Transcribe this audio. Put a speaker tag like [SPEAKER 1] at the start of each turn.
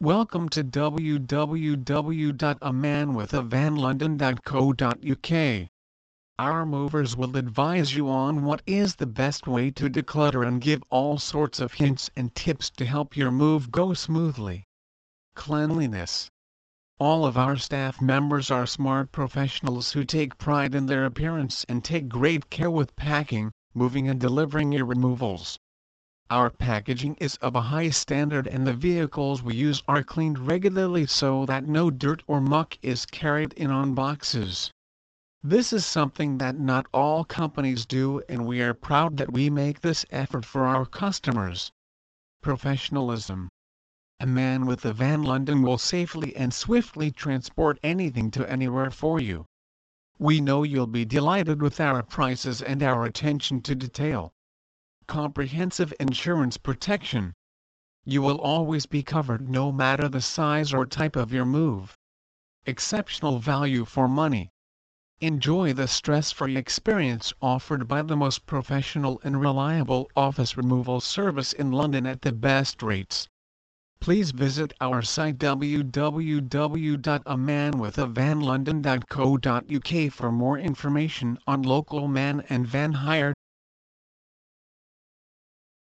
[SPEAKER 1] Welcome to www.amanwithavanlondon.co.uk. Our movers will advise you on what is the best way to declutter and give all sorts of hints and tips to help your move go smoothly. Cleanliness. All of our staff members are smart professionals who take pride in their appearance and take great care with packing, moving and delivering your removals. Our packaging is of a high standard and the vehicles we use are cleaned regularly so that no dirt or muck is carried in on boxes. This is something that not all companies do and we are proud that we make this effort for our customers. Professionalism. A man with a Van London will safely and swiftly transport anything to anywhere for you. We know you'll be delighted with our prices and our attention to detail comprehensive insurance protection. You will always be covered no matter the size or type of your move. Exceptional value for money. Enjoy the stress-free experience offered by the most professional and reliable office removal service in London at the best rates. Please visit our site www.amanwithavanlondon.co.uk for more information on local man and van hire